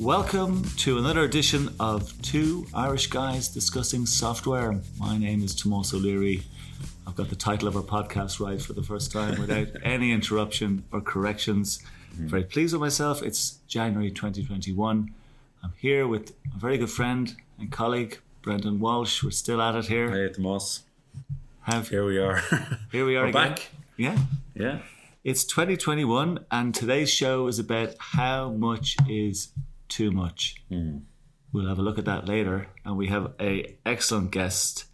Welcome to another edition of Two Irish Guys Discussing Software. My name is Tomas O'Leary. I've got the title of our podcast right for the first time without any interruption or corrections. Mm-hmm. Very pleased with myself. It's January 2021. I'm here with a very good friend and colleague, Brendan Walsh. We're still at it here. Hey, Tomas. Have, Here we are. here we are We're again. back. Yeah. Yeah. It's 2021, and today's show is about how much is too much. Hmm. We'll have a look at that later, and we have a excellent guest,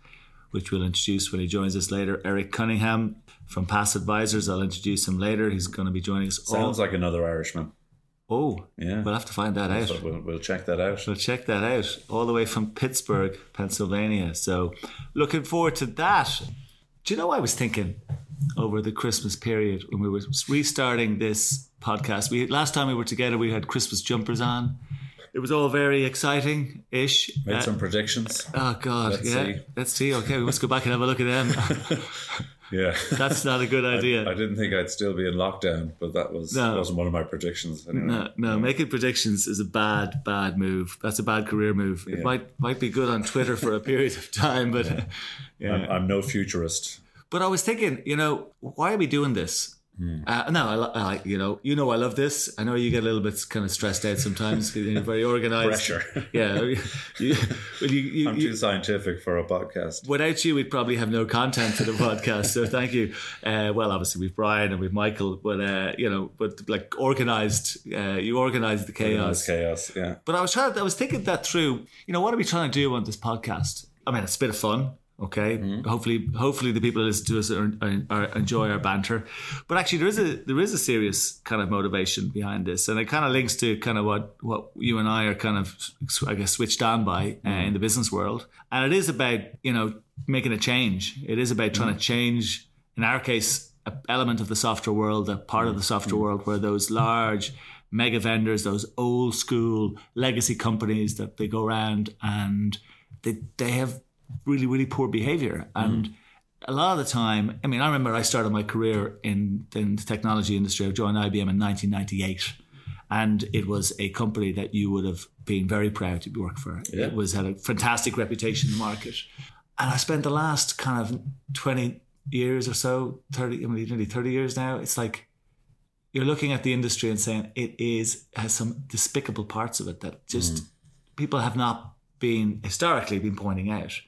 which we'll introduce when he joins us later. Eric Cunningham from Pass Advisors. I'll introduce him later. He's going to be joining us. Sounds all, like another Irishman. oh, Yeah. we'll have to find that out. We'll, we'll check that out. We'll check that out all the way from Pittsburgh, Pennsylvania. So, looking forward to that. Do you know, what I was thinking over the Christmas period when we were restarting this podcast. We last time we were together, we had Christmas jumpers on. It was all very exciting ish. Made uh, some predictions. oh God, Let's yeah. see. Let's see. Okay, we must go back and have a look at them. Yeah. That's not a good idea. I didn't think I'd still be in lockdown, but that was No. wasn't one of my predictions. Anyway. No, no, making predictions is a bad, bad move. That's a bad career move. It might might be good on Twitter for a period of time, but yeah. I'm, I'm no futurist. But I was thinking, you know, why are we doing this? Uh, no, I, I like, you know, you know, I love this. I know you get a little bit kind of stressed out sometimes. You're very organized. Pressure. Yeah. You, you, you, you, I'm too scientific for a podcast. without you, we'd probably have no content for the podcast. So thank you. Uh, well, obviously we've Brian and we've Michael, but uh, you know, but like organized, uh, you organized the chaos. Chaos. Yeah. But I was trying. I was thinking that through. You know, what are we trying to do on this podcast? I mean, it's a bit of fun. Okay, hmm? hopefully, hopefully the people that listen to us are, are, are enjoy our banter. But actually, there is a there is a serious kind of motivation behind this, and it kind of links to kind of what what you and I are kind of I guess switched on by uh, hmm. in the business world, and it is about you know making a change. It is about trying hmm. to change. In our case, an element of the software world, a part of the software world where those large mega vendors, those old school legacy companies that they go around and they they have really really poor behavior. Mm-hmm. And a lot of the time I mean I remember I started my career in, in the technology industry. I joined IBM in 1998 and it was a company that you would have been very proud to work for. Yeah. it was had a fantastic reputation in the market. And I spent the last kind of 20 years or so 30 I mean nearly 30 years now it's like you're looking at the industry and saying it is has some despicable parts of it that just mm. people have not been historically been pointing out.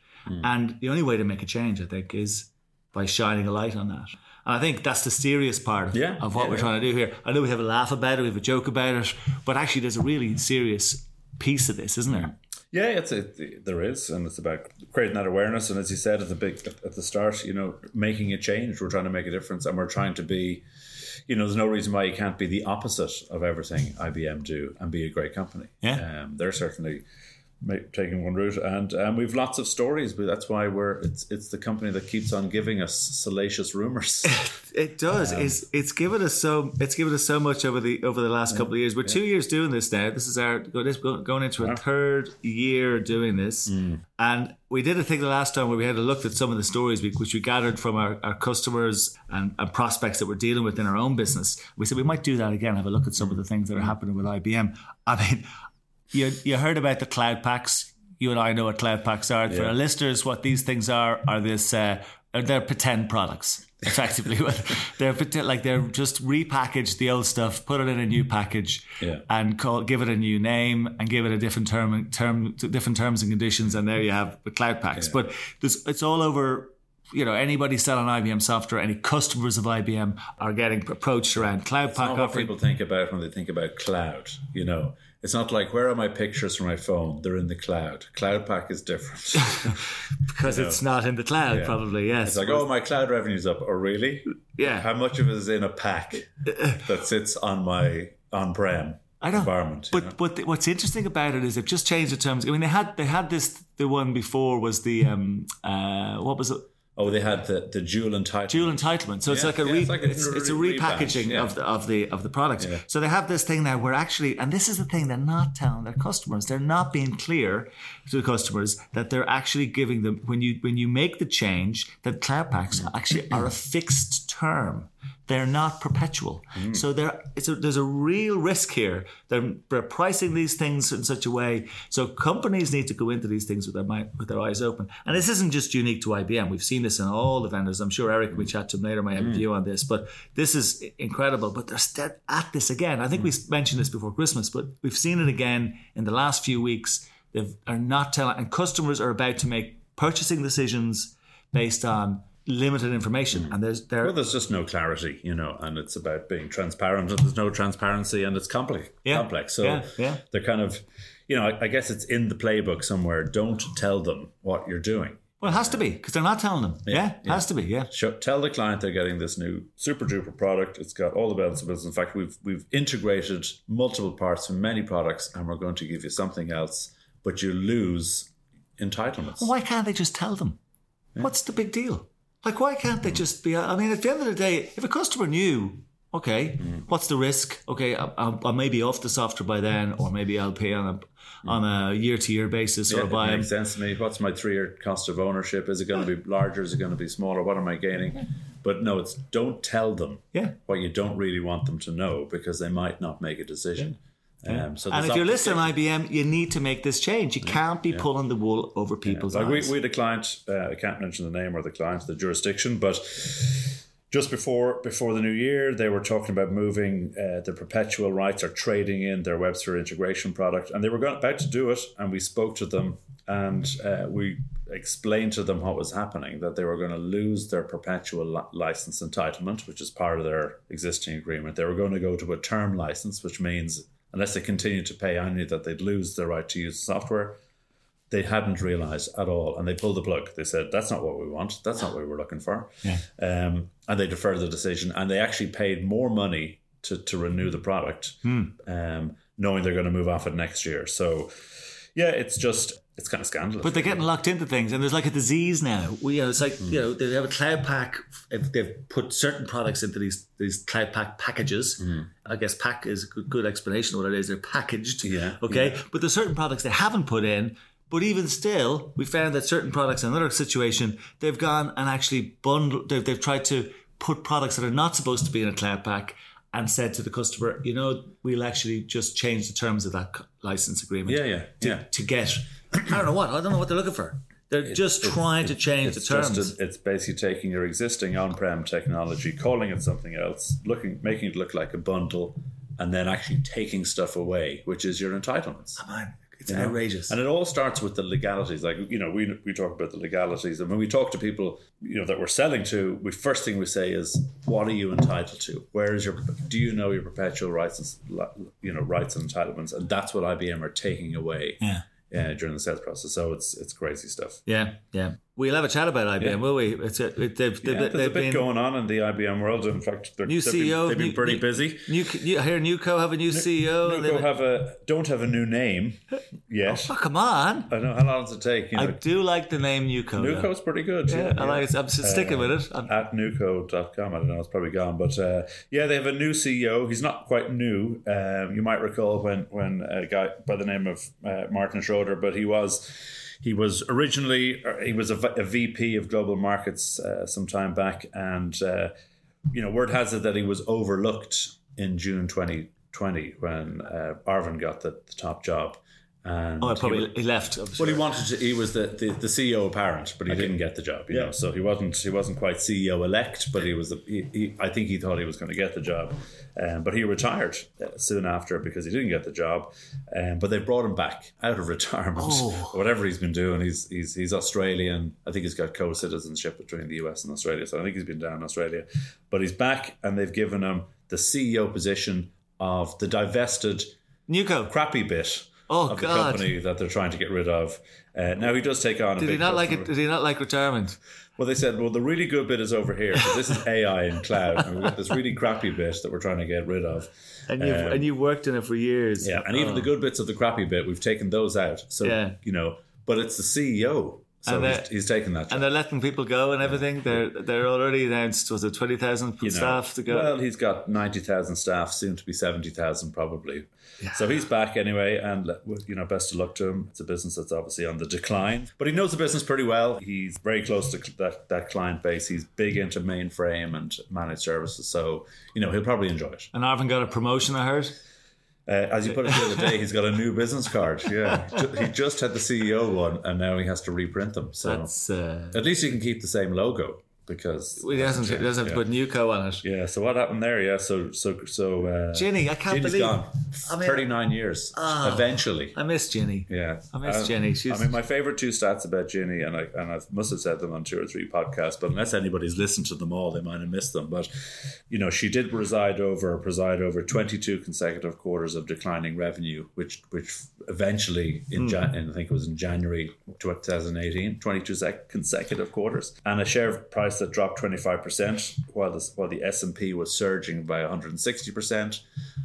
And the only way to make a change, I think, is by shining a light on that. And I think that's the serious part of, Yeah, of what yeah, we're yeah. trying to do here. I know we have a laugh about it, we have a joke about it, but actually there's a really serious piece of this, isn't there? Yeah, it's it, there is, and it's about creating that awareness. And as you said at the big at the start, you know, making a change. We're trying to make a difference, and we're trying to be, you know, there's no reason why you can't be the opposite of everything IBM do and be a great company. Yeah. um, they're certainly taking one route, and um, we've lots of stories. But that's why we're it's it's the company that keeps on giving us salacious rumors. It does. Um, it's it's given us so it's given us so much over the over the last couple of years. We're two years doing this now. This is our this going into our third year doing this, mm. and we did a thing the last time where we had a look at some of the stories we, which we gathered from our, our customers and, and prospects that we're dealing with in our own business. We said we might do that again. Have a look at some of the things that are mm. happening with IBM. I mean, you you heard about the cloud packs. You and I know what cloud packs are. For Yeah. our listeners, what these things are are this uh, are they're pretend products. Effectively, they're like they're just repackaged the old stuff, put it in a new package, Yeah. and call give it a new name and give it a different term, term different terms and conditions, and there you have the cloud packs. But there's, it's all over you know, anybody selling IBM software, any customers of IBM are getting approached around cloud pack not what people think about when they think about cloud. You know, it's not like where are my pictures from my phone? They're in the cloud. Cloud Pack is different. because it's not in the cloud, Yeah. probably. Yes, It's like, oh, my cloud revenue's up. Oh, really? yeah. How much of it is in a pack that sits on my on-prem I know. environment? you But know? but what's interesting about it is they've just changed the terms. I mean, they had they had this. The one before was the um uh what was it? Oh, they had the the dual entitlement. Dual entitlement. So it's like a yeah, re- it's like a it's, it's a repackaging yeah. of the of the of the product. Yeah. So they have this thing now where actually, and this is the thing they're not telling their customers. They're not being clear to the customers that they're actually giving them when you when you make the change that cloud packs actually are a fixed term. They're not perpetual. Mm. So there, it's a, there's a real risk here. They're, they're pricing these things in such a way. So companies need to go into these things with their mind, with their eyes open. And this isn't just unique to IBM. We've seen this in all the vendors. I'm sure Eric, we mm. chat to him later, might have a mm. view on this. But this is incredible. But they're still at this again. I think we mentioned this before Christmas, but we've seen it again in the last few weeks. They are not telling, and customers are about to make purchasing decisions based on limited information. And there's there. Well, there's just no clarity, you know, and it's about being transparent, and there's no transparency, and it's complex. Yeah. Complex. So Yeah, yeah. they're kind of, you know, I, I guess it's in the playbook somewhere. Don't tell them what you're doing. well, it has to be because they're not telling them. Yeah, it has to be. Yeah. Show, tell the client they're getting this new super duper product. It's got all the bells and whistles. In fact, we've we've integrated multiple parts from many products, and we're going to give you something else, but you lose entitlements. Why can't they just tell them? What's the big deal? Like, why can't they just be? I mean, at the end of the day, if a customer knew, okay, mm. what's the risk? Okay, I, I, I may be off the software by then, or maybe I'll pay on a mm. on a year to year basis, Yeah, or it buy. makes sense to me. What's my three year cost of ownership? Is it going to be larger? Is it going to be smaller? What am I gaining? But no, it's don't tell them Yeah. what you don't really want them to know because they might not make a decision. Um, so And if you're listening, IBM, you need to make this change. You can't be pulling the wool over people's Like we, eyes. we had a client, uh, I can't mention the name or the client, the jurisdiction, but just before before the new year, they were talking about moving uh, the perpetual rights or trading in their WebSphere integration product, and they were going, about to do it. And we spoke to them, and uh, we explained to them what was happening that they were going to lose their perpetual li- license entitlement, which is part of their existing agreement. They were going to go to a term license, which means unless they continued to pay annually, that they'd lose their right to use the software they hadn't realized at all. And they pulled the plug. They said that's not what we want. That's not what we were looking for. Yeah. um, and they deferred the decision. And they actually paid more money to, to renew the product um, knowing they're going to move off it next year. So yeah it's just it's kind of scandalous But they're getting locked into things, and there's like a disease now. We, you know, it's like hmm. you know they have a cloud pack. If they've put certain products into these these cloud pack packages, hmm. I guess pack is a good, good explanation of what it is. They're packaged. Yeah, Okay. But there's certain products they haven't put in. But even still, we found that certain products in another situation, they've gone and actually bundled. They've, they've tried to put products that are not supposed to be in a cloud pack. And said to the customer, you know, we'll actually just change the terms of that license agreement yeah yeah to, yeah to get I don't know what I don't know what they're looking for. They're just trying to change the terms. just a, it's basically taking your existing on-prem technology calling it something else looking making it look like a bundle and then actually taking stuff away which is your entitlements ah, Man, it's outrageous. And it all starts with the legalities. Like, you know, we, we talk about the legalities. And when we talk to people, you know, that we're selling to, we first thing we say is, what are you entitled to? Where is your, do you know your perpetual rights and, you know, rights and entitlements? And that's what IBM are taking away yeah, uh, during the sales process. So it's, it's crazy stuff. yeah, yeah. We'll have a chat about IBM, will we? It's a, it, they've, they've, Yeah, there's a they've bit been going on in the IBM world. In fact, they're, new they've CEO. Been, they've been new- pretty new- busy. New, new, I hear Newco have a new CEO. and Nuco they've- a don't have a new name yet. oh, come on! I know how long does it take. You I do like the name Newco. though. Nuco's pretty good. Yeah, I like it. I'm sticking with it. I'm- at nuco.com. I don't know, it's probably gone. But uh, yeah, they have a new CEO. He's not quite new. Um, you might recall when, when a guy by the name of uh, Martin Schroeter, but he was. He was originally uh, he was a VP of global markets uh, some time back, and uh, you know word has it that he was overlooked in June 2020 when uh, Arvind got the, the top job. And oh, I he probably he left. I'm well, he wanted to. He was the, the, the CEO apparent, but he didn't get the job. You know, so he wasn't he wasn't quite CEO elect, but he was. The, he, he, I think he thought he was going to get the job, um, but he retired uh, soon after because he didn't get the job. Um, but they brought him back out of retirement, Oh. whatever he's been doing. He's he's he's Australian. I think he's got co-citizenship between the US and Australia, so I think he's been down in Australia. But he's back, and they've given him the CEO position of the divested Newco. crappy bit Oh, of the company that they're trying to get rid of. Uh, now he does take on. A Did he not like it? Did he not like retirement? Well, they said, well, the really good bit is over here. So this is AI and cloud, and we've got this really crappy bit that we're trying to get rid of. And you have and you worked in it for years. Yeah, and even the good bits of the crappy bit, we've taken those out. So Yeah. you know, but it's the CEO So And he's, he's taken that. Job. And they're letting people go and everything. They're they're already announced was it twenty thousand you know. staff to go. Well, he's got ninety thousand staff, soon to be seventy thousand probably. So he's back anyway, and you know, best of luck to him. It's a business that's obviously on the decline, but he knows the business pretty well. He's very close to that that client base. He's big into mainframe and managed services, so you know he'll probably enjoy it. and Arvind got a promotion. I heard. Uh, as you put it the other day, he's got a new business card. Yeah, he just had the CEO one, and now he has to reprint them. So That's uh, at least he can keep the same logo because he doesn't he doesn't have to put Newco on it. Yeah. So what happened there? Yeah. So so so. Uh, Ginny, I can't Ginny's believe gone. I mean- Thirty nine years. Eventually. I miss Ginny. Yeah, I miss Um, Ginny. She's- I mean, my favorite two stats about Ginny, and I and I must have said them on two or three podcasts, but unless anybody's listened to them all, they might have missed them. But you know, she did preside over, preside over twenty two consecutive quarters of declining revenue, which which eventually in, Hmm. Jan- in I think it was in January 2018, 22 sec- consecutive quarters, and a share price that dropped twenty five percent, while the while the S and P was surging by one hundred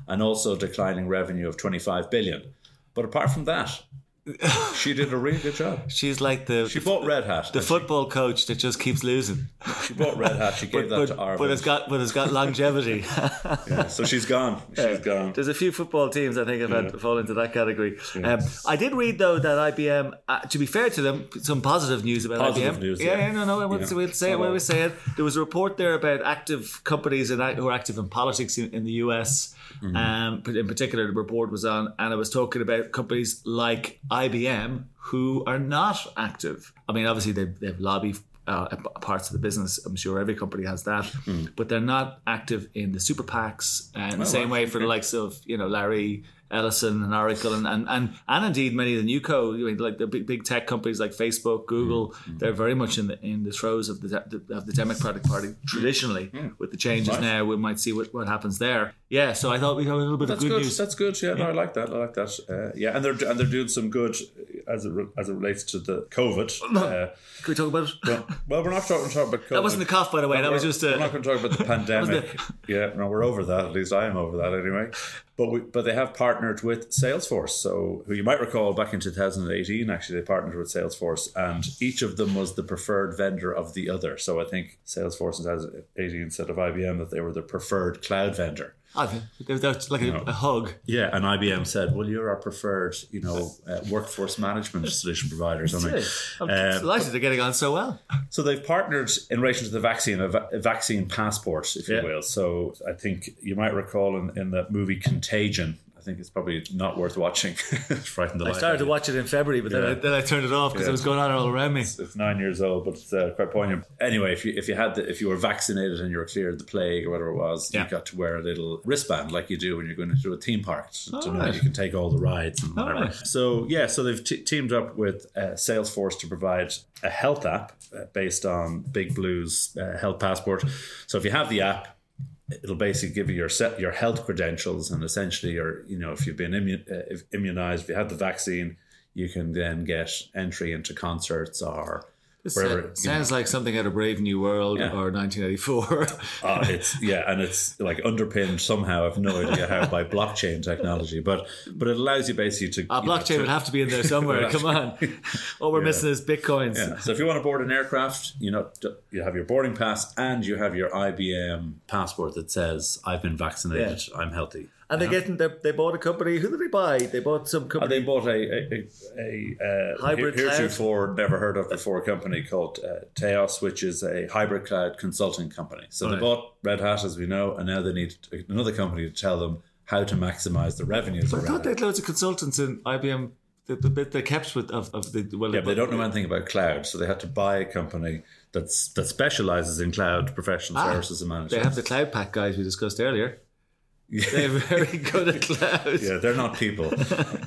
and also declining revenue of twenty five billion. But apart from that, she did a really good job. She's like the She bought Red Hat. the football coach that just keeps losing. She bought Red Hat. She gave But, that to but, Arvind. but it's got but it's got longevity. Yeah, so she's gone. She's gone. There's a few football teams I think have had fall into that category. Um, I did read though that IBM, uh, to be fair to them, some positive news about Positive IBM. news, yeah, yeah. no, no, wouldn't Yeah. we'll say it. What we say it. There was a report there about active companies in, who are active in politics in, in the US. Mm-hmm. Um, in particular, the report was on, and it was talking about companies like IBM who are not active. I mean, obviously they they have lobby. Uh, parts of the business, I'm sure every company has that, Hmm. but they're not active in the super PACs. And the same way for the likes of you know Larry Ellison and Oracle and and and, and indeed many of the you know, like the big big tech companies like Facebook, Google, Mm-hmm. they're very much in the in the throes of the de- of the Democratic Party traditionally. With the changes Mm-hmm. Now, we might see what, what happens there. Yeah, so I thought we had a little bit That's of good, good. news. That's good. Yeah, no, I like that. I like that. Uh, yeah, and they're and they're doing some good as it re- as it relates to the COVID. Uh, Can we talk about it? well, well, we're not talking, talking about COVID. that wasn't the cough, by the way. That was just we're not going to talk about the pandemic. yeah, no, we're over that. At least I am over that anyway. But we, but they have partnered with Salesforce. So who you might recall back in 2018, actually they partnered with Salesforce, and each of them was the preferred vendor of the other. So I think Salesforce in 2018 instead of IBM that they were the preferred cloud vendor. I think that's like a, a hug. Yeah, and IBM said, "Well, you're our preferred, you know, uh, workforce management solution provider." something. I'm Um, delighted they're getting on so well. So they've partnered in relation to the vaccine, a, va- a vaccine passport, if Yeah. you will. So I think you might recall in, in that movie Contagion. I think it's probably not worth watching. it's frightened the I life started to watch it in February, but then, I, then I turned it off because Yeah. it was going on all around me. It's, it's nine years old, but it's uh, quite poignant. Anyway, if you if you had the, if you were vaccinated and you were cleared the plague or whatever it was, Yeah. you got to wear a little wristband like you do when you're going into a theme park to, to know right. you can take all the rides and whatever. right. So yeah, so they've t- teamed up with uh, Salesforce to provide a health app uh, based on Big Blue's uh, health passport. So if you have the app. It'll basically give you your set your health credentials and essentially your you know if you've been uh, immunized if you had the vaccine you can then get entry into concerts or This wherever sa- you sounds like something out of Brave New World Yeah. or 1984. Uh, it's yeah, and it's like underpinned somehow. I've no idea how by blockchain technology, but but it allows you basically to Ah, you know, blockchain to- would have to be in there somewhere. Come on. All we're missing is bitcoins. Yeah. So if you want to board an aircraft, you know you have your boarding pass and you have your IBM passport that says I've been vaccinated, I'm healthy. And they're getting they, they bought a company. Who did they buy? They bought some Uh, company. they bought a a, a, a uh, Hybrid heretofore never heard of before company called uh, Taos, which is a hybrid cloud consulting company. So they bought Red Hat, as we know, and now they need another company to tell them how to maximize the revenues I thought they had loads of consultants in IBM. The, the bit they kept with of, of the well, Yeah, but they don't know anything about cloud, so they had to buy a company that's that specializes in cloud professional Ah, services and management. They have the cloud pack guys we discussed earlier. They're very good at cloud. yeah, they're not people.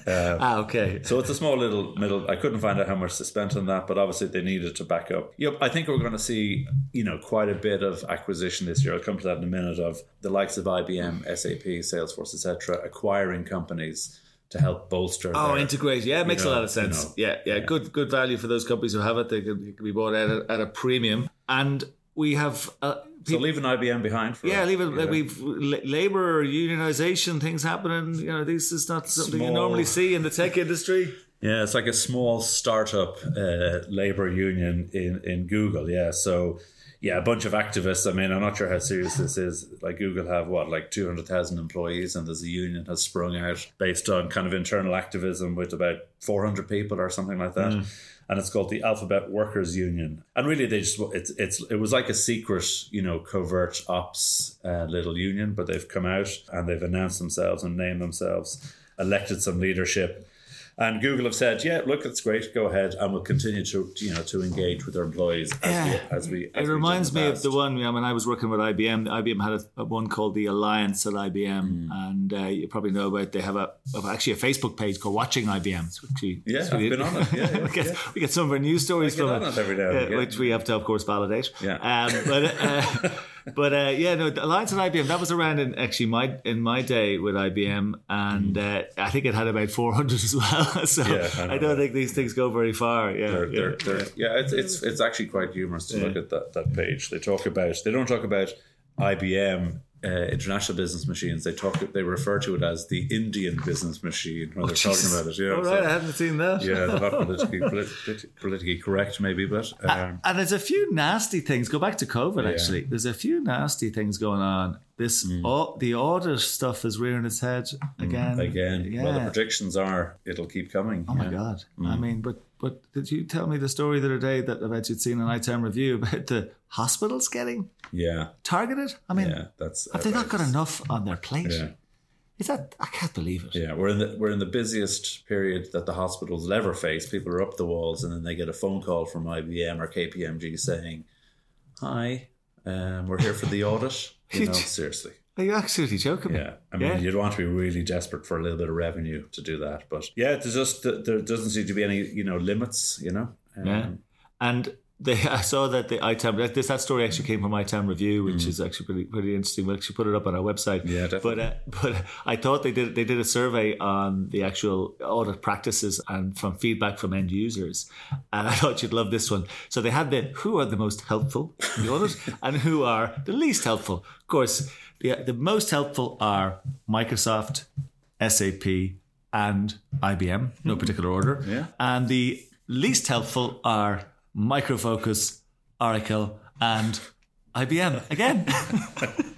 Ah, okay. So it's a small little middle. I couldn't find out how much they spent on that, but obviously they needed to back up. Yep, I think we're going to see, you know, quite a bit of acquisition this year. I'll come to that in a minute. Of the likes of IBM, SAP, Salesforce, etc., acquiring companies to help bolster. Oh, their- integrate. Yeah, it makes know, a lot of sense. you know, yeah, yeah, Good good value for those companies who have it. They can, can be bought at a, at a premium. And we have. Uh, So leaving IBM behind for yeah, leave it. yeah. We've la- labor unionization things happening. You know, this is not something you normally see in the tech industry. Yeah, it's like a small startup uh, labor union in, in Google. Yeah, so yeah, a bunch of activists. I mean, I'm not sure how serious this is. Like Google have what, like 200,000 employees, and there's a union has sprung out based on kind of internal activism with about 400 people or something like that. And it's called the Alphabet Workers Union. And really, they just it's it's it was like a secret, you know, covert ops uh, little union, but they've come out and they've announced themselves and named themselves, elected some leadership. And Google have said, "Yeah, look, it's great. Go ahead, and we'll continue to, you know, to engage with our employees as Yeah. we as we." as It we reminds me of the one yeah, when I was working with IBM. IBM had a, a one called the Alliance at IBM, and uh, you probably know about. They have a actually a Facebook page called Watching IBM. It's actually, Yeah, it's I've been on it. Yeah, yeah, we, get, yeah. we get some of our news stories I get from on it every now and uh, again. which we have to, of course, validate. Yeah. Um, but uh, but uh, yeah, no, Alliance and IBM that was around in actually my in my day with IBM, and uh, I think it had about four hundred as well. so Yeah, I I, don't think these things go very far. Yeah, They're, yeah, they're, they're, yeah, it's, it's it's actually quite humorous to look at that, that page. They talk about they don't talk about IBM uh, international business machines. They talk they refer to it as the Indian business machine when they're talking about it. Yeah, All so- I hadn't seen that. yeah, they're not politically, politi- politically correct, maybe, but um, And there's a few nasty things. Go back to COVID. Yeah. Actually, there's a few nasty things going on. This Mm. au- the audit stuff is rearing its head again. again, yeah. well, the predictions are it'll keep coming. oh my god! Mm. I mean, but but did you tell me the story the other day that about you'd seen an ITAM Review about the hospitals getting Yeah, targeted? I mean, yeah, that's have they not got enough on their plate? Yeah. Is that I can't believe it. Yeah, we're in the we're in the busiest period that the hospitals will ever face. People are up the walls, and then they get a phone call from IBM or KPMG saying, "Hi, um, we're here for the audit." You know, seriously. Are you absolutely joking? Yeah, I mean, Yeah. you'd want to be really desperate for a little bit of revenue to do that, but yeah, there's just there doesn't seem to be any you know limits. You know, um, Yeah. And they, I saw that the item that this that story actually came from ITAM Review, which Mm. is actually pretty pretty interesting. We'll actually put it up on our website. Yeah, definitely. But uh, but I thought they did they did a survey on the actual audit practices and from feedback from end users, and I thought you'd love this one. So they had the who are the most helpful in the audit and who are the least helpful. Of course, the the most helpful are Microsoft, SAP, and IBM, no particular order. Yeah. And the least helpful are Micro Focus, Oracle, and IBM again.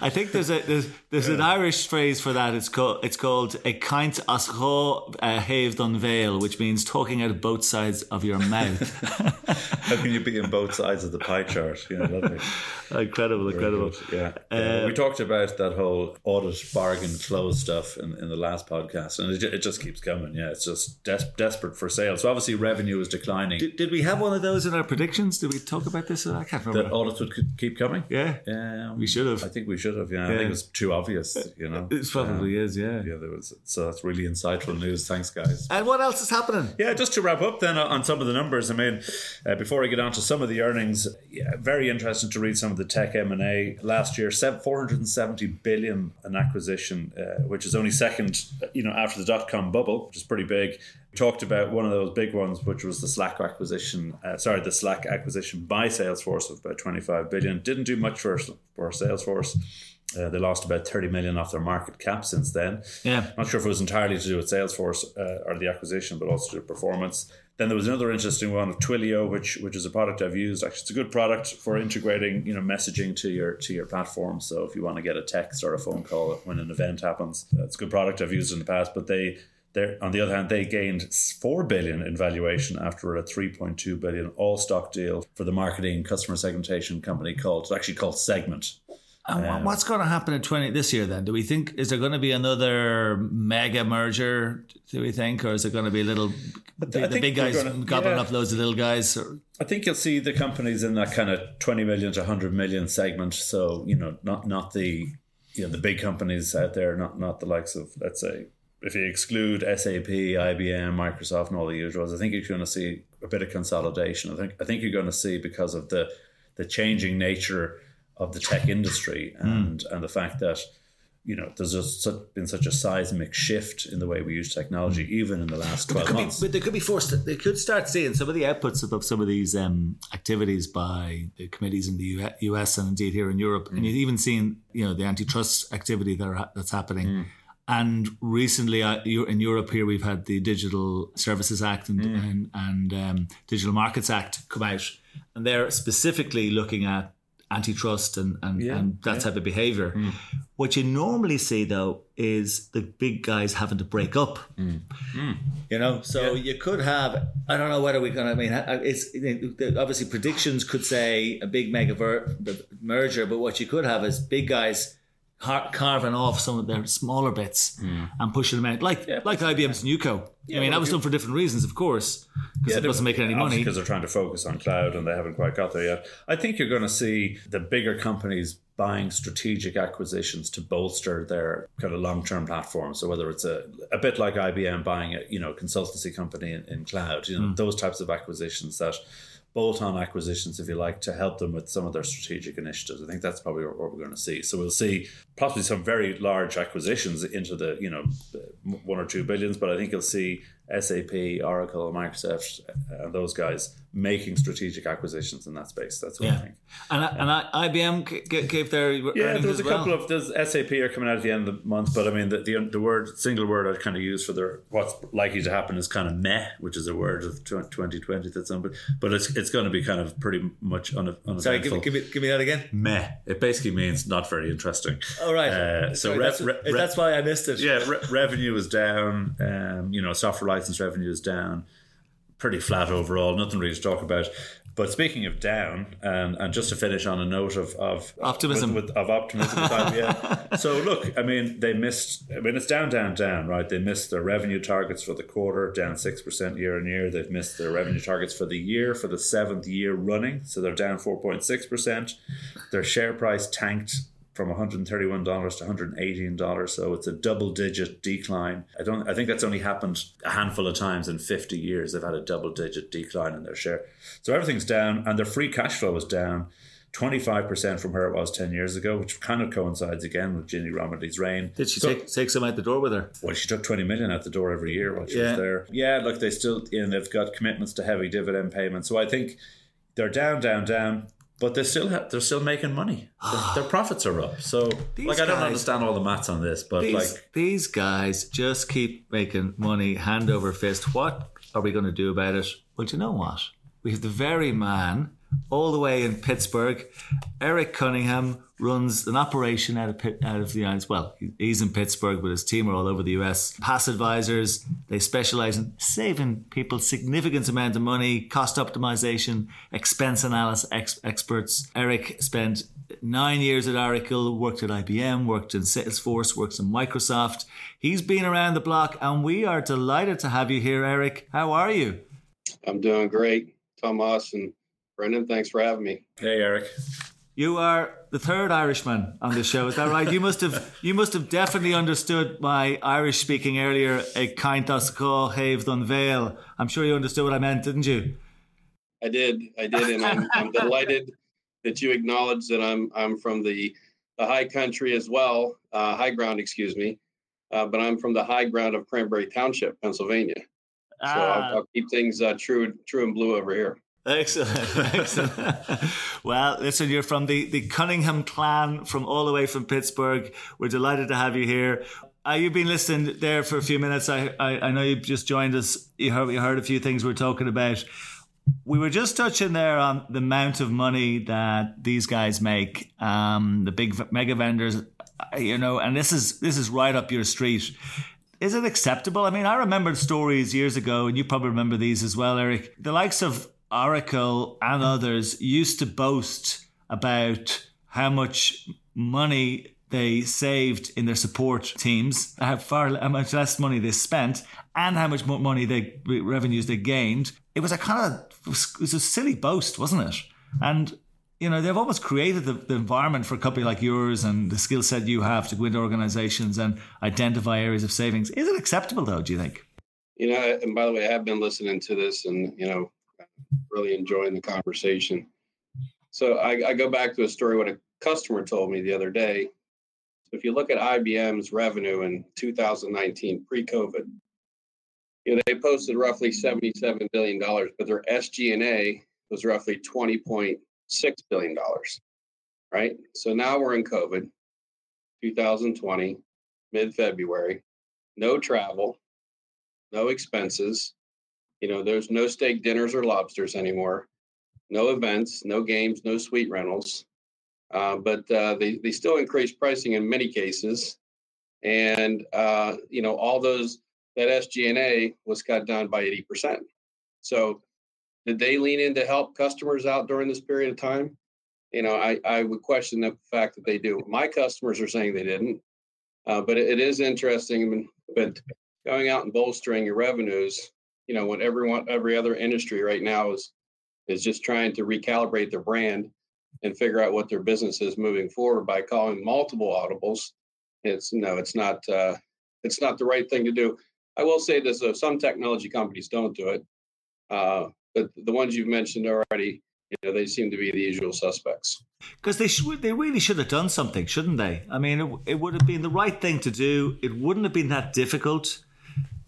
I think there's a there's, there's an Irish phrase for that. It's called it's called a kaint as uh, haved on veil, which means talking out of both sides of your mouth. how can you be in both sides of the pie chart? Yeah, lovely. incredible, incredible. Yeah. Uh, we talked about that whole audit bargain close stuff in, in the last podcast, and it, it just keeps coming. Yeah, it's just des- desperate for sales. So obviously, revenue is declining. Did, did we have one of those in our predictions? Did we talk about this? I can't that remember. audits would keep coming. yeah, Um, we should have. I think we should have. Yeah, I think it was too obvious. You know, It probably is. Yeah. yeah, there was. So that's really insightful news. Thanks, guys. And what else is happening? Yeah, just to wrap up then on some of the numbers. I mean, uh, before I get on to some of the earnings, yeah, very interesting to read some of the tech M and A last year. 470 billion an acquisition, uh, which is only second, you know, after the dot com bubble, which is pretty big. We talked about one of those big ones, which was the Slack acquisition. Uh, sorry, the Slack acquisition by Salesforce of about 25 billion. Didn't do much for for Salesforce. Uh, they lost about 30 million off their market cap since then. Yeah. Not sure if it was entirely to do with Salesforce uh, or the acquisition, but also to performance. Then there was another interesting one of Twilio, which which is a product I've used. Actually, it's a good product for integrating you know messaging to your to your platform. So if you want to get a text or a phone call when an event happens, it's a good product I've used in the past. But they they on the other hand they gained four billion in valuation after a three point two billion all stock deal for the marketing customer segmentation company called it's actually called Segment. And wha- um, what's going to happen in 20 this year then? Do we think, is there going to be another mega merger, do we think? Or is it going to be a little, the, the big guys gonna- gobbling yeah. up loads of little guys? Or, I think you'll see the companies in that kind of 20 million to 100 million segment. So, you know, not not the you know the big companies out there, not not the likes of let's say if you exclude SAP, IBM, Microsoft and all the usuals, I think you're going to see a bit of consolidation. I think I think you're going to see because of the the changing nature of the tech industry hmm. and and the fact that you know there's just such, been such a seismic shift in the way we use technology even in the last 12 could be, months. but they could be forced, to, they could start seeing some of the outputs of, of some of these um, activities by the committees in the US and indeed here in Europe. And you've even seen, you know, the antitrust activity that are, that's happening. And recently, uh, in Europe, here we've had the Digital Services Act and mm. and, and um, Digital Markets Act come out, and they're specifically looking at antitrust and and, yeah, and that yeah. type of behavior. Mm. What you normally see though is the big guys having to break up. Mm. Mm. You know, so yeah. you could have. I don't know whether we're going to. I mean, it's obviously predictions could say a big mega ver- merger, but what you could have is big guys carving off some of their smaller bits mm. and pushing them out, like yeah. like IBM's Newco. Yeah, I mean, that was done for different reasons, of course, because yeah, it wasn't making any money. Because they're trying to focus on cloud and they haven't quite got there yet. I think you're going to see the bigger companies buying strategic acquisitions to bolster their kind of long-term platform. So whether it's a, a bit like IBM buying a you know consultancy company in, in cloud, you know mm. those types of acquisitions that bolt-on acquisitions, if you like, to help them with some of their strategic initiatives. I think that's probably what we're going to see. So we'll see possibly some very large acquisitions into the you know one or two billions, but I think you'll see SAP, Oracle, Microsoft, uh, and those guys making strategic acquisitions in that space. That's what yeah. I think. And and IBM gave their yeah. There was a well. couple of there's SAP are coming out at the end of the month, but I mean the, the, the word single word I kind of use for their what's likely to happen is kind of meh, which is a word of 2020 that's somebody, but it's it's going to be kind of pretty much on un, Sorry, give, give me give me that again. Meh. It basically means not very interesting. Oh right. Uh, so Sorry, re, that's, re, that's, why I missed it. Yeah, re, revenue is down. Um, you know, software license revenue is down pretty flat overall. Nothing really to talk about. But speaking of down, and, and just to finish on a note of, of optimism, with, with, of optimism, yeah. so look, I mean, they missed. I mean, it's down, down, down, right? They missed their revenue targets for the quarter, down six percent year on year. They've missed their revenue targets for the year for the seventh year running, so they're down four point six percent. Their share price tanked from $131 to $118 so it's a double digit decline i don't i think that's only happened a handful of times in 50 years they've had a double digit decline in their share so everything's down and their free cash flow is down 25% from where it was 10 years ago, which kind of coincides again with Ginny Rometty's reign. Did she so, take, take some out the door with her? Well, she took 20 million out the door every year while she yeah. was there. Yeah, look, they still, you know, they've got commitments to heavy dividend payments. So I think they're down, down, down but they're still have, they're still making money. their, their, profits are up. So these like I don't understand all the maths on this, but these, like these guys just keep making money hand over fist. What are we going to do about it? Well, do you know what? We have the very man all the way in Pittsburgh. Eric Cunningham runs an operation out of Pitt, out of the United well he's in Pittsburgh but his team are all over the US pass advisors they specialize in saving people significant amount of money cost optimization expense analysis ex- experts. Eric spent nine years at Oracle worked at IBM worked in Salesforce works in Microsoft. He's been around the block and we are delighted to have you here Eric. How are you? I'm doing great Tomas and Brendan, thanks for having me. Hey, Eric. You are the third Irishman on the show. Is that right? You must have you must have definitely understood my Irish speaking earlier. A kind call have done veil. I'm sure you understood what I meant, didn't you? I did. I did, and I'm, I'm delighted that you acknowledge that I'm I'm from the the high country as well, uh, high ground, excuse me. Uh, but I'm from the high ground of Cranberry Township, Pennsylvania. So ah. I'll, I'll, keep things uh, true true and blue over here. Excellent, excellent. well, listen, you're from the, the Cunningham clan from all the way from Pittsburgh. We're delighted to have you here. Uh, you've been listening there for a few minutes. I, I, I know you just joined us. You heard, you heard a few things we are talking about. We were just touching there on the amount of money that these guys make, um, the big mega vendors, uh, you know, and this is this is right up your street. Is it acceptable? I mean, I remembered stories years ago, and you probably remember these as well, Eric. The likes of Oracle and others used to boast about how much money they saved in their support teams, how far how much less money they spent, and how much more money they revenues they gained. It was a kind of it was a silly boast, wasn't it? And you know they've almost created the, the environment for a company like yours and the skill set you have to go into organizations and identify areas of savings. Is it acceptable though? Do you think? You know, and by the way, I have been listening to this, and you know, really enjoying the conversation. So I, I go back to a story what a customer told me the other day. If you look at IBM's revenue in 2019, pre-COVID, you know, they posted roughly $77 billion, but their SG&A was roughly $20.6 billion, right? So now we're in COVID, 2020. mid February, no travel, no expenses. You know, there's no steak dinners or lobsters anymore, no events, no games, no suite rentals. Uh, but uh, they, they still increase pricing in many cases. And, uh, you know, all those, that SG&A was cut down by 80%. So did they lean in to help customers out during this period of time? You know, I, I would question the fact that they do. My customers are saying they didn't. Uh, but it, it is interesting. But going out and bolstering your revenues, you know, when everyone, every other industry right now is is just trying to recalibrate their brand and figure out what their business is moving forward by calling multiple audibles. It's no, it's not. Uh, it's not the right thing to do. I will say this: though, some technology companies don't do it, uh, but the ones you've mentioned already, you know, they seem to be the usual suspects. Because they should, they really should have done something, shouldn't they? I mean, it, it would have been the right thing to do. It wouldn't have been that difficult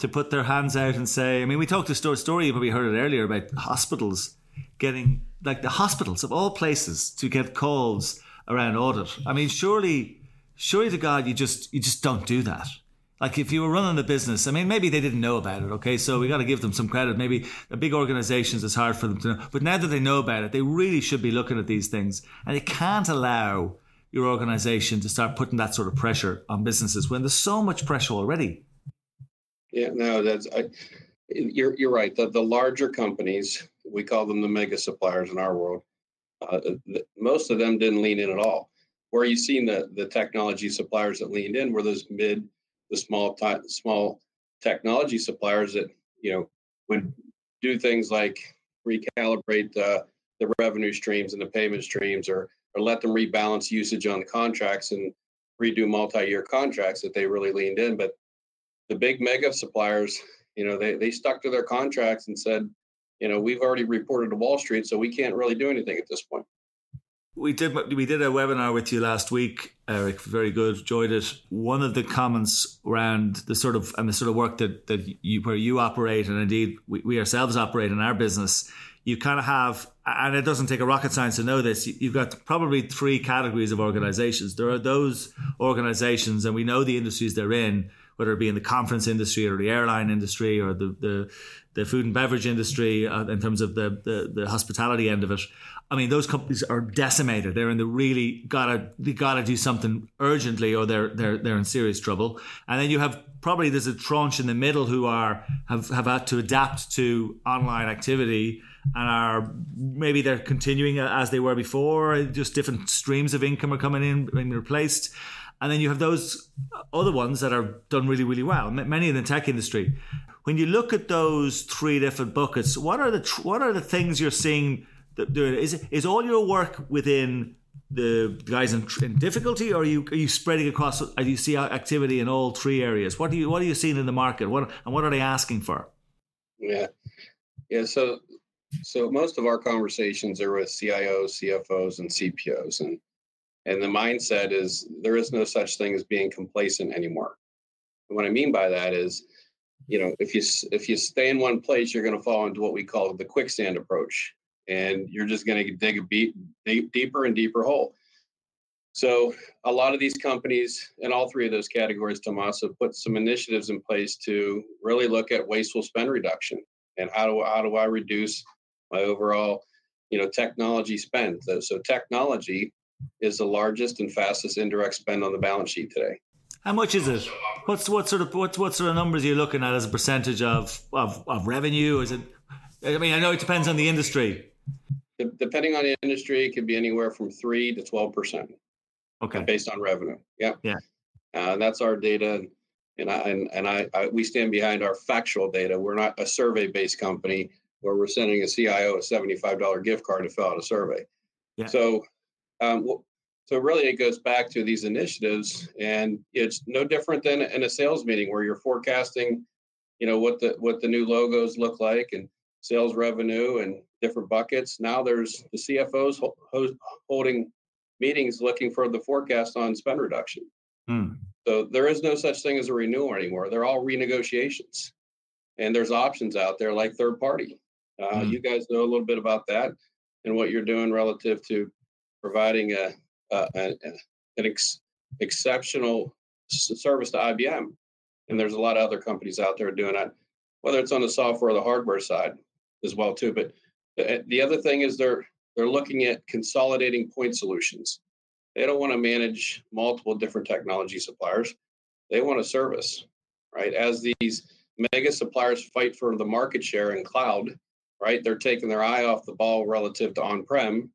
to put their hands out and say. I mean, we talked a story, story you probably heard it earlier about hospitals getting like the hospitals of all places to get calls around audit. I mean, surely, surely to God, you just you just don't do that. Like if you were running the business, I mean, maybe they didn't know about it. Okay, so we got to give them some credit. Maybe the big organizations, it's hard for them to know, but now that they know about it, they really should be looking at these things, and they can't allow your organization to start putting that sort of pressure on businesses when there's so much pressure already. Yeah, no, that's I, you're you're right. The the larger companies, we call them the mega suppliers in our world. Uh, the, most of them didn't lean in at all. Where you seen the the technology suppliers that leaned in were those mid, the small t- small technology suppliers that you know would do things like recalibrate the the revenue streams and the payment streams, or or let them rebalance usage on the contracts and redo multi-year contracts that they really leaned in. But the big mega suppliers, you know, they they stuck to their contracts and said, you know, we've already reported to Wall Street, so we can't really do anything at this point. We did we did a webinar with you last week, Eric. Very good, enjoyed it. One of the comments around the sort of and the sort of work that that you where you operate, and indeed we, we ourselves operate in our business. You kind of have, and it doesn't take a rocket science to know this. You've got probably three categories of organizations. There are those organizations, and we know the industries they're in whether it be in the conference industry or the airline industry or the the, the food and beverage industry uh, in terms of the, the, the hospitality end of it. I mean, those companies are decimated. They're in the really gotta they gotta do something urgently, or they're they're they're in serious trouble. And then you have probably there's a tranche in the middle who are have have had to adapt to online activity and are maybe they're continuing as they were before. Just different streams of income are coming in, being replaced. And then you have those other ones that are done really, really well. Many in the tech industry. When you look at those three different buckets, what are the what are the things you're seeing that doing? Is is all your work within the guys in, in, difficulty, or are you are you spreading across? Do you see activity in all three areas? What do you what are you seeing in the market? What and what are they asking for? Yeah, yeah. So so most of our conversations are with CIOs, CFOs, and CPOs, and and the mindset is there is no such thing as being complacent anymore. And what I mean by that is, you know, if you if you stay in one place, you're going to fall into what we call the quicksand approach, and you're just going to dig a beat, deep, deeper and deeper hole. So a lot of these companies in all three of those categories, Tomas, have put some initiatives in place to really look at wasteful spend reduction and how do how do I reduce my overall, you know, technology spend. So technology is the largest and fastest indirect spend on the balance sheet today. How much is it? What's what sort of what what sort of numbers are you looking at as a percentage of of, of revenue? Is it? I mean, I know it depends on the industry. Depending on the industry, it could be anywhere from three to twelve percent. Okay. Based on revenue. Yeah. Yeah. Uh, that's our data, and I and, and I, I we stand behind our factual data. We're not a survey based company where we're sending a CIO a seventy five dollar gift card to fill out a survey. Yeah. So um, so really, it goes back to these initiatives, and it's no different than in a sales meeting where you're forecasting, you know, what the what the new logos look like and sales revenue and different buckets. Now there's the CFOs ho- holding meetings looking for the forecast on spend reduction. Hmm. So there is no such thing as a renewal anymore. They're all renegotiations, and there's options out there like third party. Uh, hmm. You guys know a little bit about that and what you're doing relative to providing a, a, a an ex, exceptional service to IBM. And there's a lot of other companies out there doing that, whether it's on the software or the hardware side as well too. But the, the other thing is they're they're looking at consolidating point solutions. They don't want to manage multiple different technology suppliers. They want a service, right? As these mega suppliers fight for the market share in cloud, right? They're taking their eye off the ball relative to on-prem,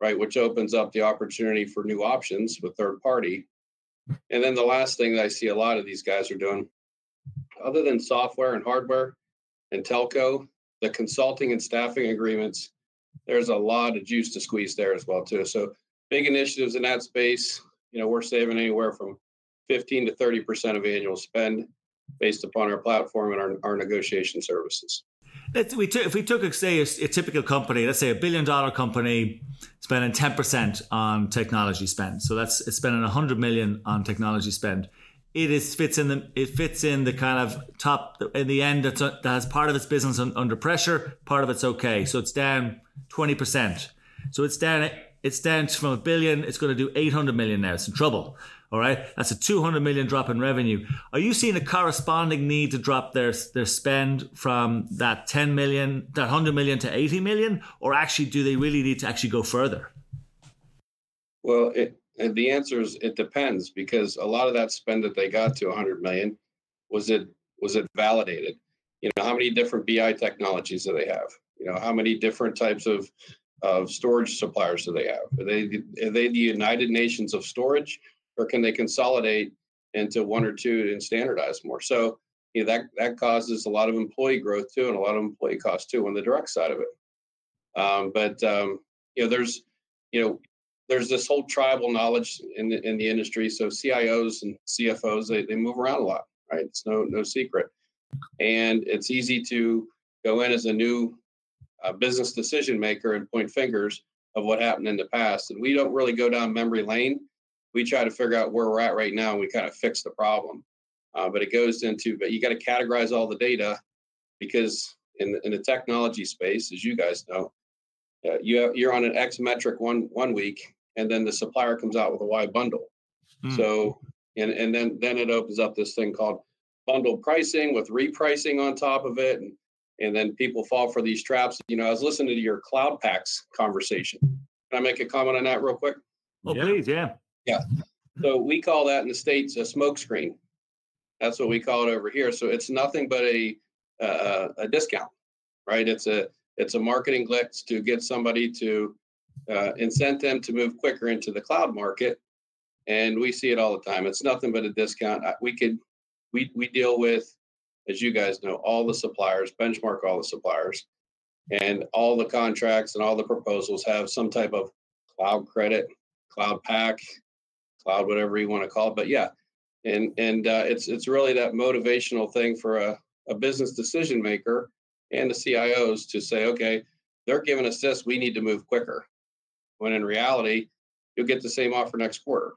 right? Which opens up the opportunity for new options with third party. And then the last thing that I see a lot of these guys are doing, other than software and hardware and telco, the consulting and staffing agreements, there's a lot of juice to squeeze there as well too. So big initiatives in that space. You know, we're saving anywhere from 15 to 30 percent of annual spend based upon our platform and our, our negotiation services. Let's, we took, if we took, say, a, a, typical company, let's say a billion dollar company spending 10% on technology spend. So that's it's spending 100 million on technology spend. It is fits in the it fits in the kind of top in the end that's that has part of its business under pressure, part of it's okay. So it's down 20%. So it's down it's down from a billion, it's going to do 800 million now. It's in trouble. All right, that's a 200 million drop in revenue. Are you seeing a corresponding need to drop their their spend from that 10 million, that 100 million to 80 million, or actually do they really need to actually go further? Well, it, the answer is it depends because a lot of that spend that they got to 100 million was it was it validated? You know, how many different BI technologies do they have? You know, how many different types of of storage suppliers do they have? Are they are they the United Nations of storage? Or can they consolidate into one or two and standardize more? So you know, that that causes a lot of employee growth too, and a lot of employee costs too on the direct side of it. Um, but um, you know, there's you know, there's this whole tribal knowledge in the in the industry. So CIOs and CFOs they, they move around a lot, right? It's no no secret, and it's easy to go in as a new uh, business decision maker and point fingers of what happened in the past. And we don't really go down memory lane we try to figure out where we're at right now and we kind of fix the problem. Uh, but it goes into, but you got to categorize all the data because in the, in the technology space, as you guys know, uh, you have, you're on an X metric one one week, and then the supplier comes out with a Y bundle. Mm. So and and then then it opens up this thing called bundle pricing with repricing on top of it, and and then people fall for these traps. You know, I was listening to your Cloud Paks conversation. Can I make a comment on that real quick? Oh, yeah. please, yeah. Yeah. So we call that in the states a smoke screen. That's what we call it over here. So it's nothing but a uh, a discount, right? It's a it's a marketing glitch to get somebody to uh, incent them to move quicker into the cloud market, and we see it all the time. It's nothing but a discount. We could we we deal with, as you guys know, all the suppliers, benchmark all the suppliers, and all the contracts and all the proposals have some type of cloud credit, cloud pack, cloud, whatever you want to call it. But yeah, and and uh, it's it's really that motivational thing for a, a business decision maker and the CIOs to say, okay, they're giving us this, we need to move quicker. When in reality, you'll get the same offer next quarter.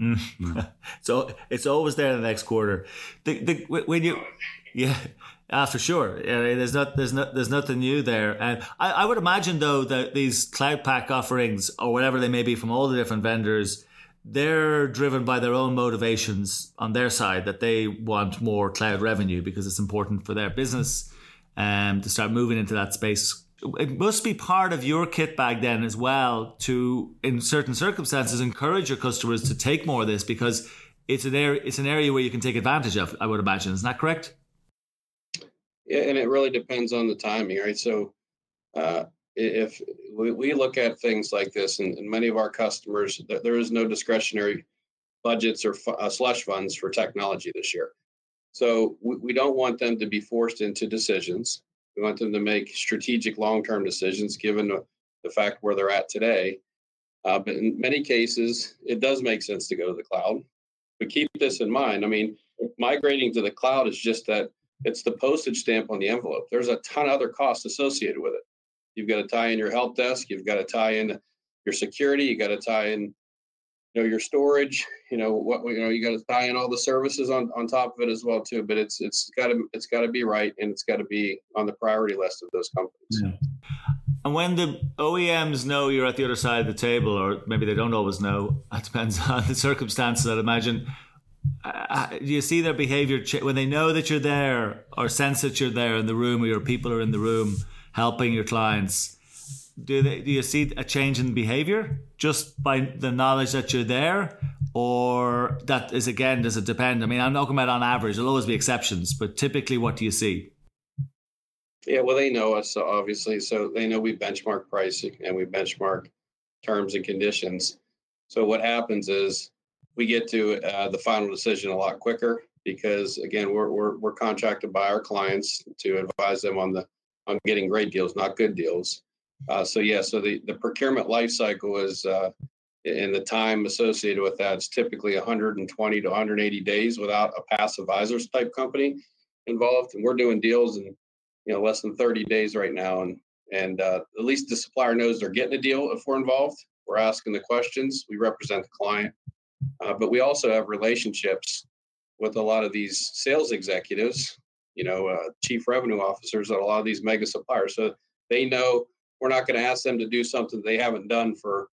Mm. so it's always there in the next quarter. The, the, when you, yeah, ah, for sure. there's not, there's not, there's nothing new there. And I, I would imagine though that these cloud pack offerings or whatever they may be from all the different vendors, they're driven by their own motivations on their side that they want more cloud revenue because it's important for their business um, to start moving into that space. It must be part of your kit bag then as well to, in certain circumstances, encourage your customers to take more of this because it's an area it's an area where you can take advantage of. I would imagine, isn't that correct? Yeah, and it really depends on the timing, right? So, uh, if we, look at things like this, and, many of our customers, there is no discretionary budgets or uh, slush funds for technology this year. So we, we don't want them to be forced into decisions. We want them to make strategic long-term decisions given the, the fact where they're at today. Uh, but in many cases, it does make sense to go to the cloud. But keep this in mind. I mean, migrating to the cloud is just that it's the postage stamp on the envelope. There's a ton of other costs associated with it. You've got to tie in your help desk. You've got to tie in your security. You got to tie in, you know, your storage. You know what you know. You got to tie in all the services on on top of it as well too. But it's it's got to it's got to be right, and it's got to be on the priority list of those companies. Yeah. And when the OEMs know you're at the other side of the table, or maybe they don't always know, it depends on the circumstances. I'd imagine. do you see their behavior when they know that you're there or sense that you're there in the room or your people are in the room helping your clients? Do they do you see a change in behavior just by the knowledge that you're there, or that is again does it depend? I mean, I'm talking about on average. There'll always be exceptions, but typically, what do you see? Yeah, well, they know us obviously, so they know we benchmark pricing and we benchmark terms and conditions. So what happens is we get to uh, the final decision a lot quicker because again we're, we're, we're contracted by our clients to advise them on the on getting great deals not good deals. Uh, so yeah so the, the procurement life cycle is uh, and the time associated with that is typically 120 to 180 days without a past advisors type company involved. And we're doing deals in you know less than 30 days right now. And and uh, at least the supplier knows they're getting a deal if we're involved. We're asking the questions. We represent the client. Uh, but we also have relationships with a lot of these sales executives, you know, uh, chief revenue officers at a lot of these mega suppliers. So they know we're not going to ask them to do something they haven't done for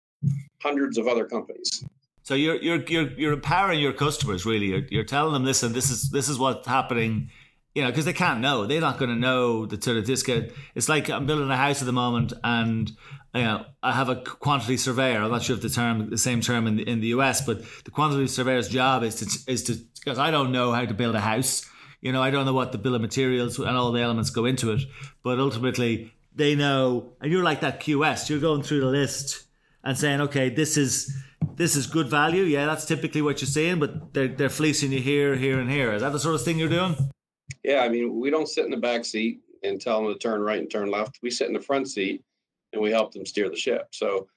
hundreds of other companies. So you're you're you're you're empowering your customers really. You're, you're telling them, listen, this is this is what's happening. You know, because they can't know. They're not going to know the sort of discount. It's like I'm building a house at the moment, and you know, I have a quantity surveyor. I'm not sure if the term, the same term in the, in the US, but the quantity surveyor's job is to is to because I don't know how to build a house. You know, I don't know what the bill of materials and all the elements go into it, but ultimately they know. And you're like that QS. You're going through the list and saying, okay, this is this is good value. Yeah, that's typically what you're seeing, but they're they're fleecing you here, here, and here. Is that the sort of thing you're doing? Yeah, I mean, we don't sit in the back seat and tell them to turn right and turn left. We sit in the front seat and we help them steer the ship. So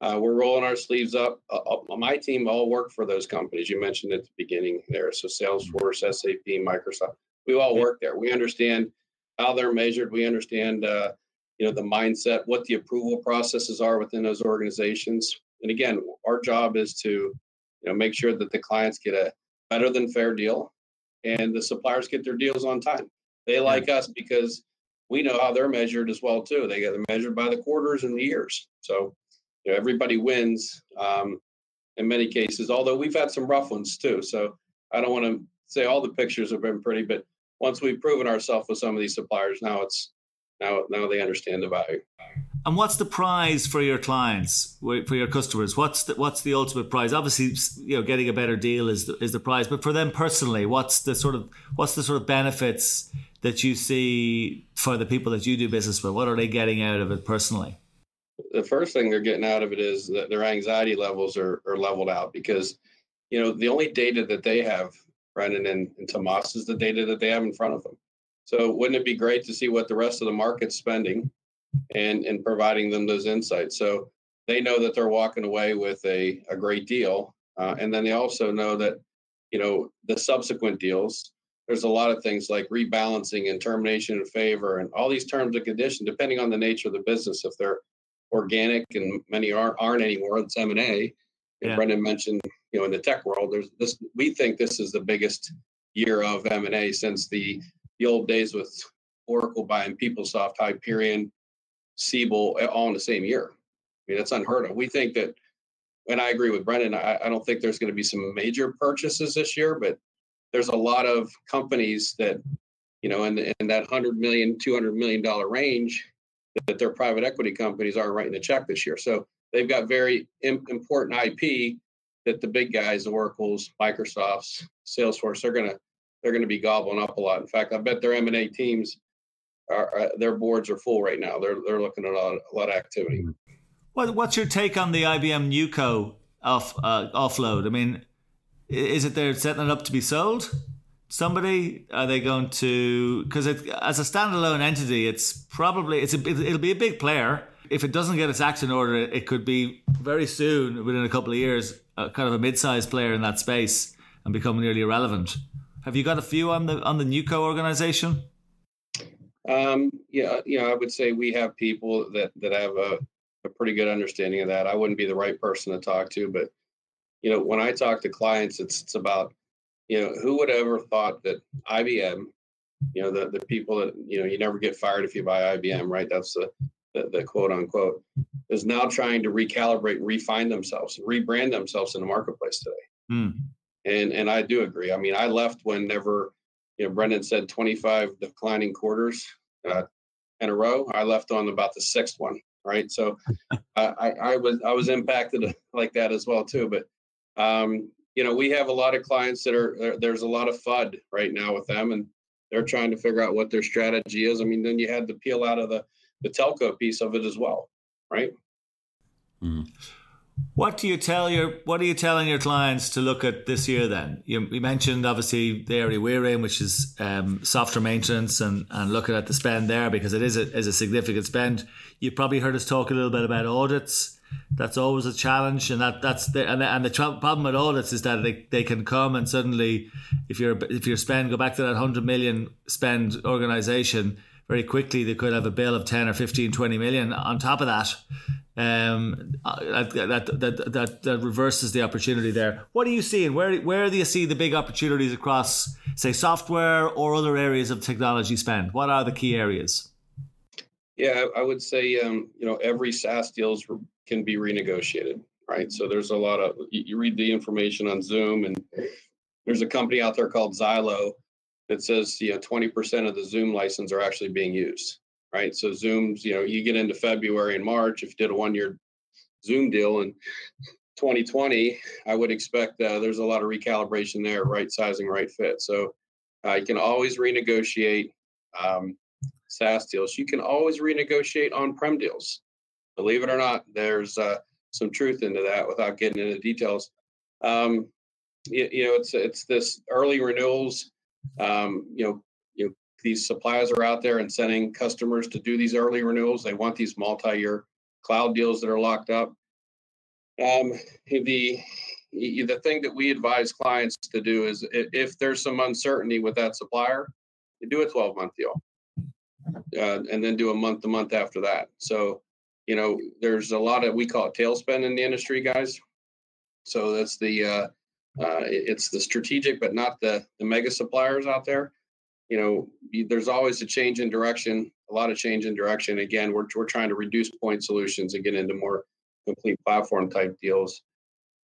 uh, we're rolling our sleeves up. Uh, uh, my team all work for those companies you mentioned at the beginning there. So Salesforce, SAP, Microsoft, we all work there. We understand how they're measured. We understand, uh, you know, the mindset, what the approval processes are within those organizations. And again, our job is to, you know, make sure that the clients get a better than fair deal, and the suppliers get their deals on time. They like us because we know how they're measured as well too. They get measured by the quarters and the years. So you know, everybody wins um, in many cases. Although we've had some rough ones too. So I don't want to say all the pictures have been pretty, but once we've proven ourselves with some of these suppliers, now it's now now they understand the value. And what's the prize for your clients, for your customers? What's the what's the ultimate prize? Obviously, you know, getting a better deal is the, is the prize. But for them personally, what's the sort of what's the sort of benefits that you see for the people that you do business with? What are they getting out of it personally? The first thing they're getting out of it is that their anxiety levels are, are leveled out because, you know, the only data that they have, Brendan and, and Tomas, is the data that they have in front of them. So wouldn't it be great to see what the rest of the market's spending and, and providing them those insights? So they know that they're walking away with a, a great deal. Uh, and then they also know that, you know, the subsequent deals there's a lot of things like rebalancing and termination in favor and all these terms and conditions, depending on the nature of the business. If they're organic and many aren't, aren't anymore, it's M and A. And Brendan mentioned, you know, in the tech world, there's this. We think this is the biggest year of M and A since the the old days with Oracle buying PeopleSoft, Hyperion, Siebel, all in the same year. I mean, that's unheard of. We think that, and I agree with Brendan. I, I don't think there's going to be some major purchases this year, but there's a lot of companies that, you know, in, in that 100 million, 200 million dollar range that their private equity companies aren't writing a check this year. So they've got very important IP that the big guys, Oracle's, Microsoft's, Salesforce, they're gonna they're gonna be gobbling up a lot. In fact, I bet their M and A teams are uh, their boards are full right now. They're they're looking at a lot, a lot of activity. What, what's your take on the IBM NewCo off uh, offload? I mean, is it they're setting it up to be sold? Somebody are they going to? Because as a standalone entity, it's probably it's a it'll be a big player. If it doesn't get its act in order, it could be very soon, within a couple of years, a kind of a mid-sized player in that space and become nearly irrelevant. Have you got a few on the on the NewCo organization? Um, yeah, you know, I would say we have people that that have a, a pretty good understanding of that. I wouldn't be the right person to talk to, but you know, when I talk to clients, it's it's about, you know, who would have ever thought that IBM, you know, the the people that you know, you never get fired if you buy IBM, right? That's the the, the quote unquote is now trying to recalibrate, refine themselves, rebrand themselves in the marketplace today. Mm. And and I do agree. I mean, I left whenever you know Brendan said 25 declining quarters uh, in a row. I left on about the sixth one, right? So I, I was I was impacted like that as well too. But um, you know, we have a lot of clients that are there's a lot of FUD right now with them, and they're trying to figure out what their strategy is. I mean, then you had to peel out of the the telco piece of it as well, right? Mm-hmm. What do you tell your What are you telling your clients to look at this year? Then you, you mentioned obviously the area we're in, which is um, software maintenance, and, and looking at the spend there because it is a, is a significant spend. You probably heard us talk a little bit about audits. That's always a challenge, and that that's the and, and the problem with audits is that they, they can come and suddenly, if you're if your spend go back to that hundred million spend organization very quickly, they could have a bill of 10 or 15, 20 million on top of that um, uh, that, that, that, that reverses the opportunity there. What are you seeing? Where, where do you see the big opportunities across, say, software or other areas of technology spend? What are the key areas? Yeah, I would say, um, you know, every SaaS deals can be renegotiated, right? So there's a lot of, you read the information on Zoom and there's a company out there called Zylo that says, you know, 20% of the Zoom license are actually being used right? So Zoom's, you know, you get into February and March, if you did a one year Zoom deal in 2020, I would expect uh, there's a lot of recalibration there, right sizing, right fit. So uh, you can always renegotiate um, SaaS deals. You can always renegotiate on prem deals. Believe it or not, there's uh, some truth into that without getting into details. Um, you, you, know, it's it's this early renewals. Um, you know, you these suppliers are out there and sending customers to do these early renewals. They want these multi-year cloud deals that are locked up. Um, the the thing that we advise clients to do is if there's some uncertainty with that supplier, do a 12 month deal, uh, and then do a month to month after that. So, you know, there's a lot of we call it tail spend in the industry, guys. So that's the uh, uh, it's the strategic, but not the the mega suppliers out there you know, there's always a change in direction, a lot of change in direction. Again, we're, we're trying to reduce point solutions and get into more complete platform type deals.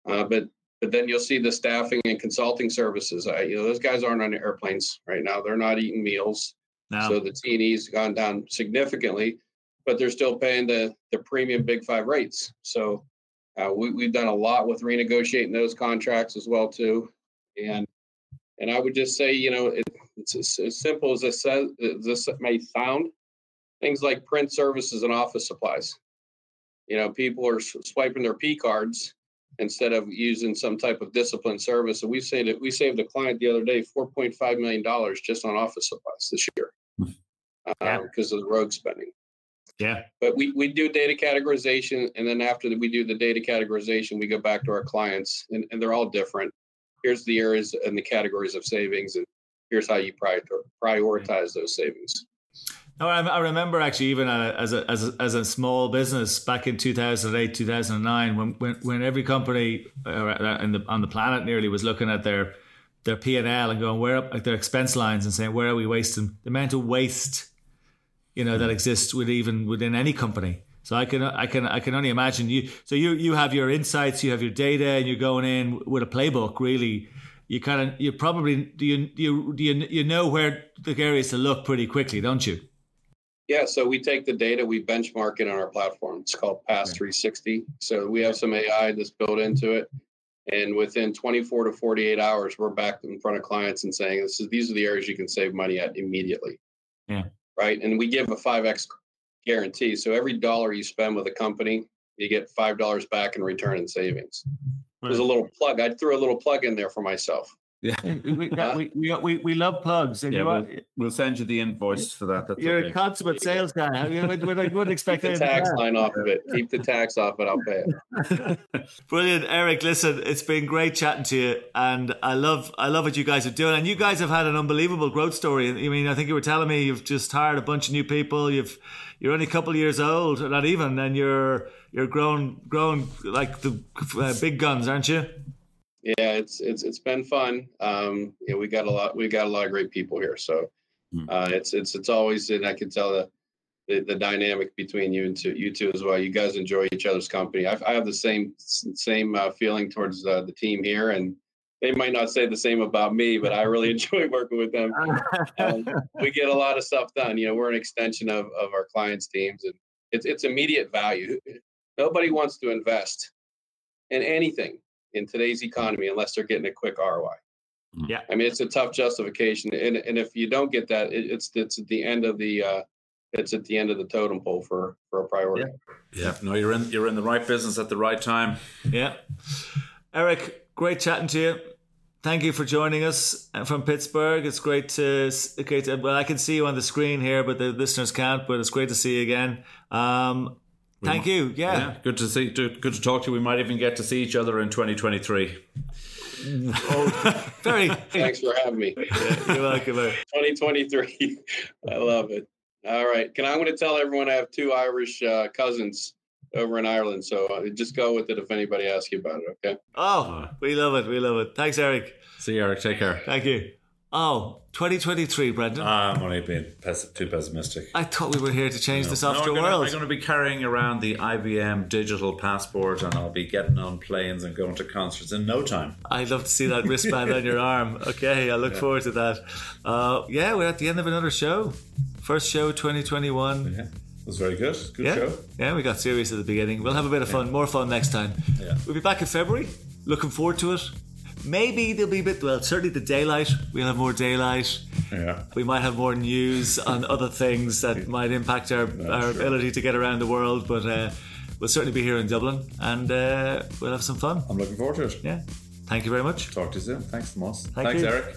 Uh, but but then you'll see the staffing and consulting services. I, you know, those guys aren't on airplanes right now. They're not eating meals. No. So the T&E's gone down significantly, but they're still paying the the premium Big Five rates. So uh, we, we've done a lot with renegotiating those contracts as well too. And and I would just say, you know, it, it's as, as simple as this, says, this may sound. Things like print services and office supplies. You know, people are swiping their P cards instead of using some type of discipline service. And we saved it. We saved a client the other day four point five million dollars just on office supplies this year because hmm. yeah. um, of the rogue spending. Yeah. But we, we do data categorization. And then after we do the data categorization, we go back to our clients and, and they're all different. Here's the areas and the categories of savings. And here's how you prioritize those savings. No, I, remember actually even as a, as a, as a small business back in 2008, 2009, when when, when every company uh, the, on the planet nearly was looking at their their P and L and going where like their expense lines and saying where are we wasting the amount of waste, you know, that exists with even within any company. So I can I can I can only imagine you. So you you have your insights, you have your data, and you're going in with a playbook really you kind of you probably do you you do you, you know where the areas to look pretty quickly, don't you? Yeah, so we take the data, we benchmark it on our platform. It's called Pass 360. So we have some AI that's built into it, and within 24 to 48 hours, we're back in front of clients and saying, "This is these are the areas you can save money at immediately." Yeah. Right, and we give a 5x guarantee. So every dollar you spend with a company, you get five dollars back in return in savings. There's a little plug. I threw a little plug in there for myself. Yeah, we, we, we, we, we love plugs. yeah, we'll, we'll, send you the invoice for that. That's You're okay. a consummate sales guy. I mean, we, wouldn't expect the tax line off of it. Keep the tax off it. I'll pay it. Brilliant, Eric. Listen, it's been great chatting to you, and I love I love what you guys are doing. And you guys have had an unbelievable growth story. I mean, I think you were telling me you've just hired a bunch of new people. You've you're only a couple of years old, not even, and you're you're growing growing like the uh, big guns, aren't you? Yeah, it's it's it's been fun. Um, yeah, we got a lot we got a lot of great people here, so hmm. uh, it's it's it's always and I can tell the, the, the dynamic between you and two, you two as well. You guys enjoy each other's company. I, I have the same same uh, feeling towards uh, the team here, and they might not say the same about me, but I really enjoy working with them. Um, we get a lot of stuff done. You know, we're an extension of, of our clients' teams, and it's it's immediate value. Nobody wants to invest in anything in today's economy unless they're getting a quick ROI. Yeah, I mean it's a tough justification, and and if you don't get that, it, it's it's at the end of the uh, it's at the end of the totem pole for for a priority. Yeah. yeah, no, you're in you're in the right business at the right time. Yeah, Eric, great chatting to you. Thank you for joining us uh, from Pittsburgh. It's great to, great to well, I can see you on the screen here, but the listeners can't. But it's great to see you again. Um, thank might, you. Yeah. yeah. good to see. Good to talk to you. We might even get to see each other in 2023. oh, very. Thanks for having me. Yeah, you're welcome. 2023. I love it. All right. Can I, I'm going to tell everyone I have two Irish uh, cousins over in Ireland. So uh, just go with it if anybody asks you about it. Okay. Oh, we love it. We love it. Thanks, Eric. See you, Eric. Take care. Thank you. Oh, 2023, Brendan. Uh, I'm only being too pessimistic. I thought we were here to change no. the software no, world. I'm going to be carrying around the IBM digital passport and I'll be getting on planes and going to concerts in no time. I'd love to see that wristband on your arm. Okay, I look yeah. forward to that. Uh, yeah, we're at the end of another show. First show 2021. Yeah was very good. Good yeah. show. Yeah, we got serious at the beginning. We'll have a bit of fun, yeah. more fun next time. Yeah. We'll be back in February. Looking forward to it. Maybe there'll be a bit, well, certainly the daylight. We'll have more daylight. Yeah. We might have more news on other things that might impact our, our sure. ability to get around the world, but uh, we'll certainly be here in Dublin and uh, we'll have some fun. I'm looking forward to it. Yeah. Thank you very much. Talk to you soon. Thanks, Moss. Thank Thanks, you. Eric.